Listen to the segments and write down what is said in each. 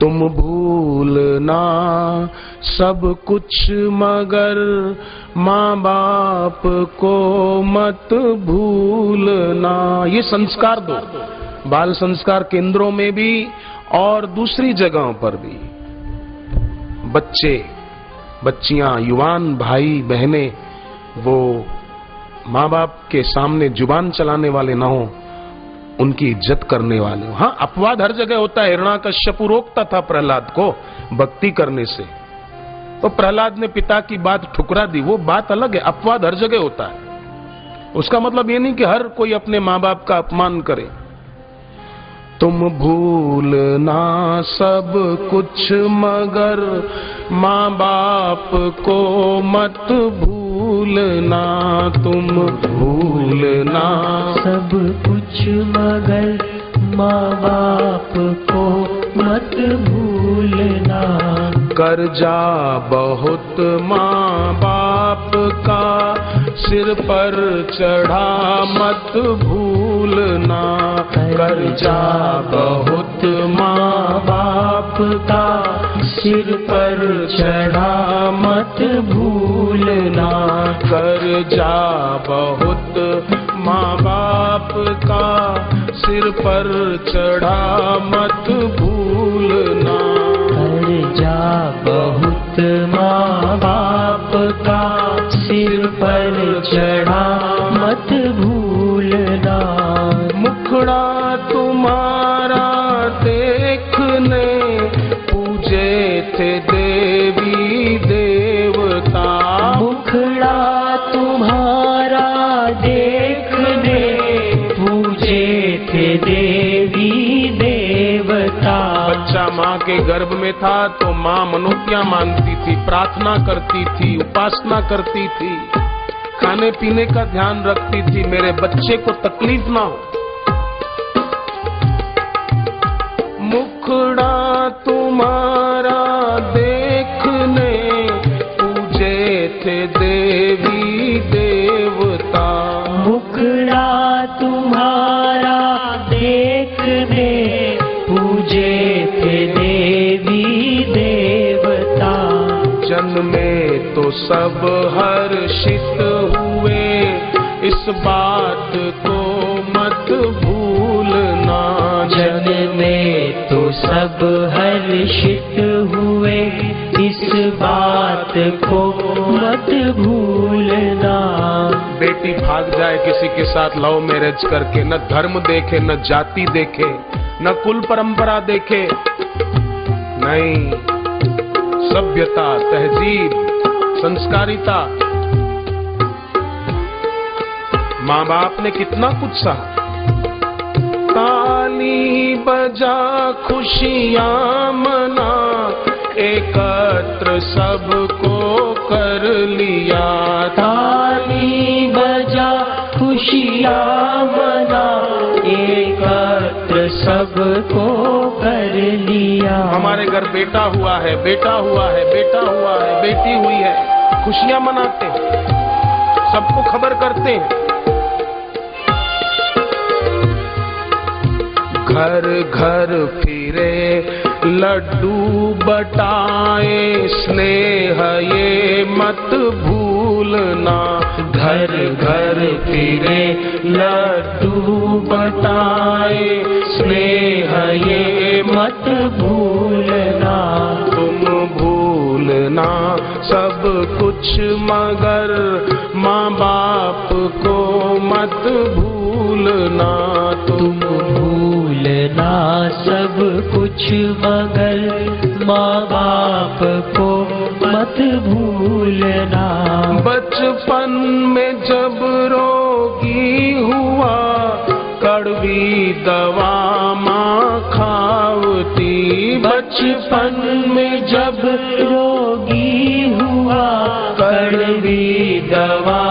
तुम भूलना सब कुछ मगर माँ बाप को मत भूलना। ये संस्कार दो। बाल संस्कार केंद्रों में भी और दूसरी जगहों पर भी। बच्चे, बच्चियाँ, युवान, भाई, बहने, वो माँ बाप के सामने ज़ुबान चलाने वाले ना हो। उनकी इज़्ज़त करने वाले हो। हाँ अपवाद हर जगह होता है। हिरणा कश्यप रोकता था प्रहलाद को भक्ति करने से। तो प्रहलाद ने पिता की बात ठुकरा दी। वो बात अलग है। अपवाद हर जगह होता है। उसका मतलब ये नहीं कि हर कोई अपने माँ बाप का अपमान करे। तुम भूलना सब कुछ, मगर माँ बाप को मत भूलना। तुम भूलना सब कुछ। मगर माँ बाप को मत भूलना। कर्जा बहुत माँ बाप का सिर पर चढ़ा मत भूलना। कर्जा बहुत माँ बाप का सिर पर चढ़ा मत भूलना। कर्जा बहुत माँ बाप का सिर पर चढ़ा मत भूलना। कर जा बहुत माँ बाप का सिर पर चढ़ा मत भूलना। मुखड़ा तुम्हारा देखने पूजे थे गर्भ में था तो माँ मनोज्ञा मांगती थी, प्रार्थना करती थी, उपासना करती थी। खाने पीने का ध्यान रखती थी, मेरे बच्चे को तकलीफ़ ना हो। मुखड़ा तुम्हारा सब हर्षित हुए। इस बात को मत भूलना जन में तो सब हर्षित हुए। इस बात को मत भूलना। बेटी भाग जाए किसी के साथ लव मैरिज करके। न धर्म देखे न जाति देखे न कुल परंपरा देखे। नहीं सभ्यता तहजीब संस्कारिता। माँ बाप ने कितना कुछ सहा। ताली बजा, खुशियाँ मना, एकत्र सबको कर लिया। ताली बजा, खुशियाँ मना, एकत्र सबको कर लिया। हमारे घर बेटा हुआ है, बेटा हुआ है, बेटा हुआ है, बेटी हुई है। खुशियाँ मनाते हैं, सबको खबर करते हैं। घर घर फिरे, लड्डू बटाए, स्नेह ये मत भूलना घर घर फिरे, लड्डू बताए, स्नेह ये मत भूलना। तुम भूलना सब कुछ मगर माँ बाप को मत भूलना। तुम भूलना सब कुछ मगर माँ बाप को मत भूलना। बचपन में जब रोगी हुआ, कड़वी दवा माँ खावती। बचपन में जब रोगी हुआ, कड़वी दवा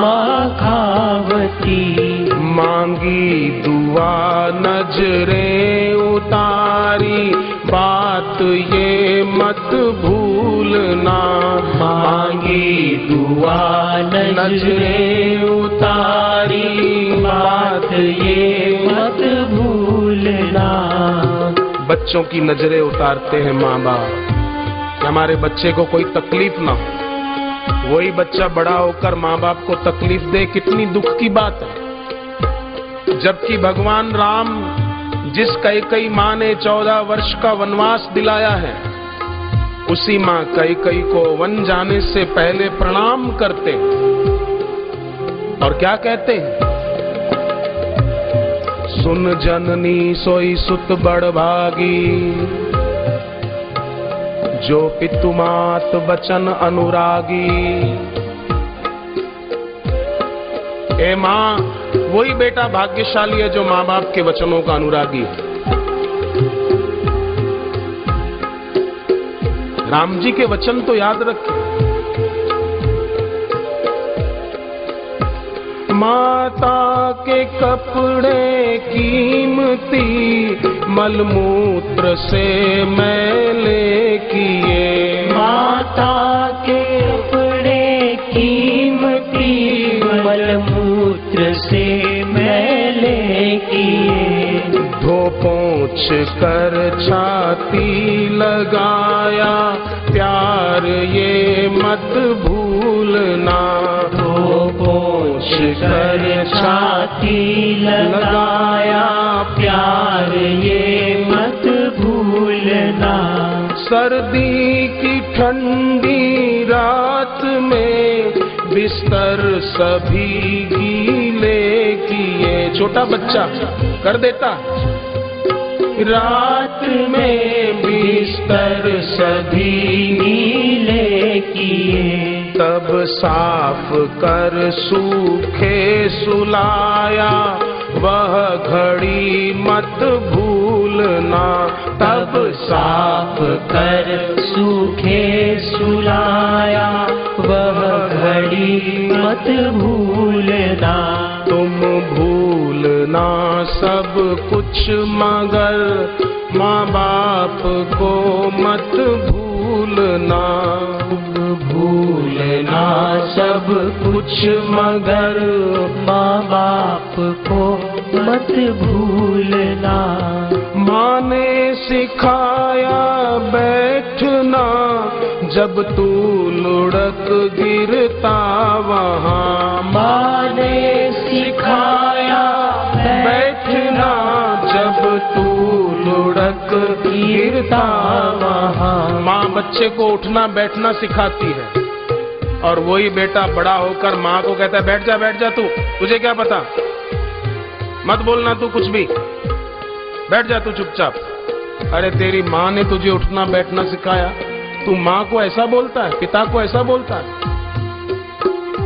माँ खावती। मांगी दुआ नजरे उतारी, बात ये मत भूलना मांगी दुआ नज़रें उतारी। बात ये मत भूलना। बच्चों की नज़रें उतारते हैं माँ बाप कि हमारे बच्चे को कोई तकलीफ़ ना हो। वही बच्चा बड़ा होकर माँ बाप को तकलीफ़ दे, कितनी दुख की बात है। जबकि भगवान राम, जिस कई कई माँ ने चौदह वर्ष का वनवास दिलाया है उसी माँ कई कई को वन जाने से पहले प्रणाम करते और क्या कहते हैं? सुन जननी सोई सुत बड़ भागी। जो पितुमात बचन अनुरागी। ए माँ, वही बेटा भाग्यशाली है जो माँ बाप के वचनों का अनुरागी है। राम जी के वचन तो याद रखें। माता के कपड़े कीमती मलमूत्र से मैले किए। माता के कपड़े कीमती मलमूत्र से मैले किए। धो पोछ कर छाती लगाया प्यार ये मत भूलना। धो पोछ कर छाती लगाया प्यार ये मत भूलना। सर्दी की ठंडी रात में बिस्तर सभी गीले किए। छोटा बच्चा कर देता। रात में बिस्तर सभी नीले किए तब साफ़ कर सूखे सुलाया, वह घड़ी मत भूलना। तब साफ़ कर सूखे सुलाया, वह घड़ी मत भूलना। तुम भूलना सब कुछ मगर माँ बाप को मत भूलना। भूलना सब कुछ मगर माँ बाप को मत भूलना। माँ ने सिखाया बैठना जब तू लुढ़क गिरता वहाँ। लुढ़क गिरता वहाँ माँ बच्चे को उठना, बैठना सिखाती है। और वही बेटा बड़ा होकर माँ को कहता है, बैठ जा बैठ जा तू, तुझे क्या पता? मत बोलना तू कुछ भी। बैठ जा तू चुपचाप। अरे तेरी माँ ने तुझे उठना, बैठना सिखाया। तू माँ को ऐसा बोलता है, पिता को ऐसा बोलता है।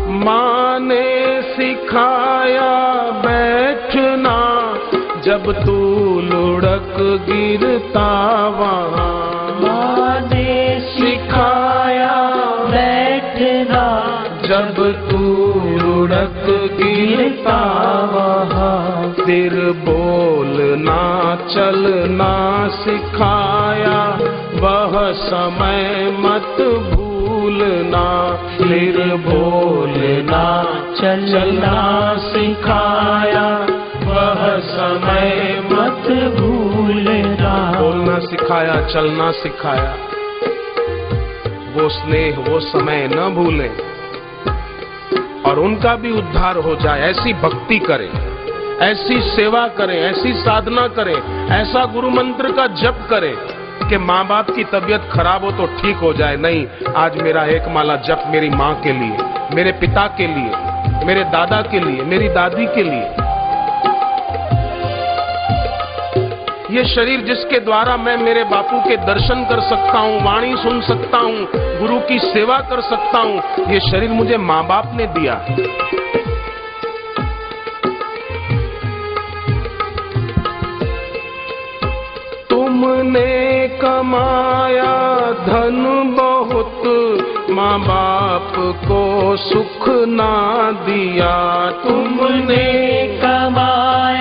माँ ने सिखाया, बैठना जब तू लुढ़क गिरता वहाँ। ने सिखाया बैठना। जब तू लुढ़क गिरता वहाँ सिर बोलना चलना सिखाया। वह समय मत भूलना सिर बोलना चलना सिखाया। समय मत भूलना बोलना सिखाया, चलना सिखाया। वो स्नेह, वो समय न भूलें। और उनका भी उद्धार हो जाए, ऐसी भक्ति करें, ऐसी सेवा करें, ऐसी साधना करें, ऐसा गुरु मंत्र का जप करें कि माँ बाप की तबीयत खराब हो तो ठीक हो जाए। नहीं, आज मेरा एक माला जप मेरी माँ के लिए, मेरे पिता के लिए, मेरे दादा के लिए, मेरी दादी के लिए। ये शरीर जिसके द्वारा मैं मेरे बापू के दर्शन कर सकता हूँ, वाणी सुन सकता हूँ, गुरु की सेवा कर सकता हूँ, ये शरीर मुझे माँ बाप ने दिया। तुमने कमाया धन बहुत माँ बाप को सुख ना दिया। तुमने कमाया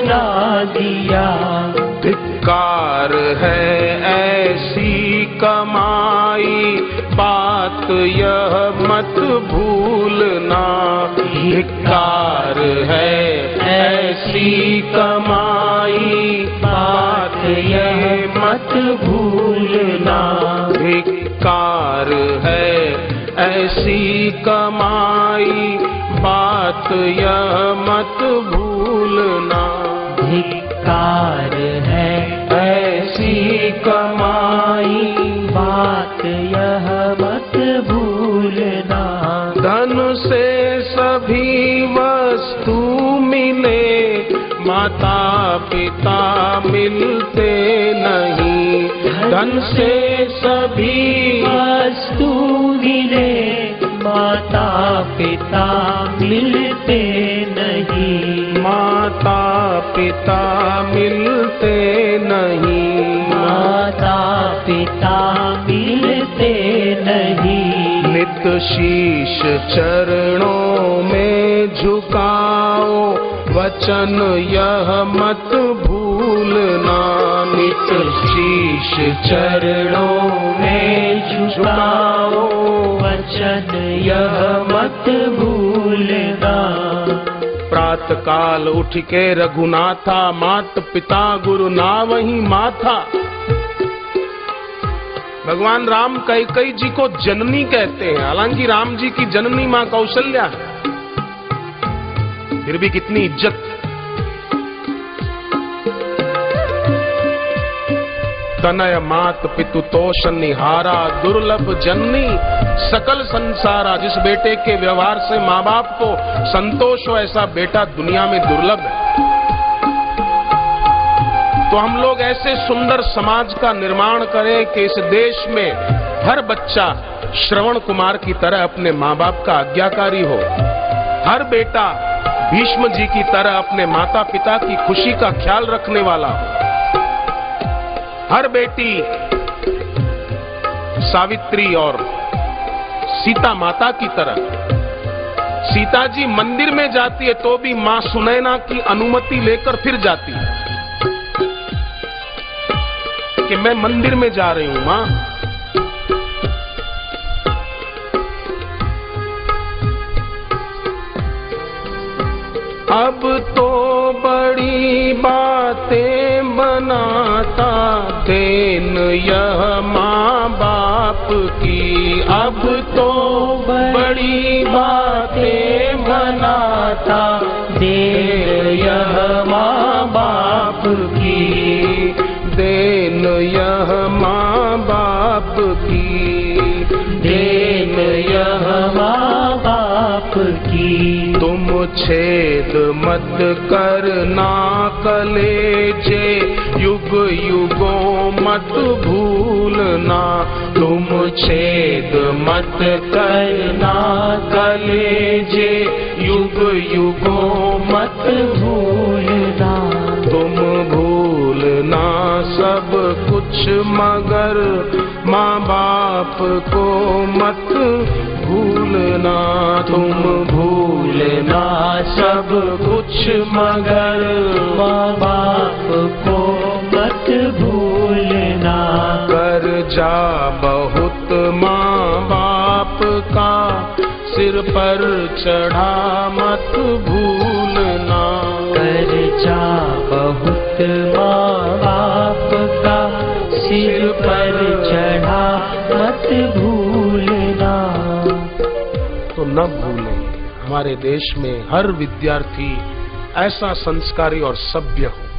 सुख दिया। धिक्कार है ऐसी कमाई। बात यह मत भूलना। धिक्कार है ऐसी कमाई। बात यह मत भूलना। धिक्कार है ऐसी कमाई। बात यह मत भूलना। धिक्कार है ऐसी कमाई। बात यह मत भूलना। धन से सभी वस्तु मिले माता पिता मिलते नहीं। धन से सभी वस्तु मिले माता पिता मिलते नहीं। माता पिता मिलते नहीं। माता पिता मिलते नहीं। नित शीश चरणों में झुकाओ वचन यह मत भूलना। नित शीश चरणों में झुकाओ। वचन यह मत भूलना। प्रात काल उठ के रघुनाथा, मात पिता, गुरु ना वही माथा। भगवान राम कई कई जी को जननी कहते हैं। हालाँकि राम जी की जननी माँ कौशल्या है। फिर भी कितनी इज़्ज़त। तनय मात पितु तोष निहारा, दुर्लभ जननी, सकल संसारा, जिस बेटे के व्यवहार से माँ बाप को संतोष हो, ऐसा बेटा दुनिया में दुर्लभ है। तो हम लोग ऐसे सुंदर समाज का निर्माण करें कि इस देश में हर बच्चा श्रवण कुमार की तरह अपने माँ बाप का आज्ञाकारी हो। हर बेटा भीष्म जी की तरह अपने माता पिता की खुशी का ख्याल रखने वाला हो। हर बेटी सावित्री और सीता माता की तरह। सीता जी मंदिर में जाती है तो भी माँ सुनैना की अनुमति लेकर फिर जाती है। कि मैं मंदिर में जा रही हूँ, माँ। अब तो बड़ी बातें बनाता देन यह माँ बाप की। अब तो बड़ी बातें बनाता देन यह छेद मत करना कलेजे। युग युगों मत भूलना तुम छेद मत करना कलेजे। युग युगों मत भूलना तुम भूलना सब कुछ मगर माँ बाप को मत भूलना, तुम भूलना सब कुछ मगर माँ बाप को मत भूलना। कर जा बहुत माँ बाप का सिर पर चढ़ा मत भूलना। कर जा बहुत माँ बाप सिर पर चढ़ा मत भूलना। तो न भूलें, हमारे देश में हर विद्यार्थी ऐसा संस्कारी और सभ्य हो।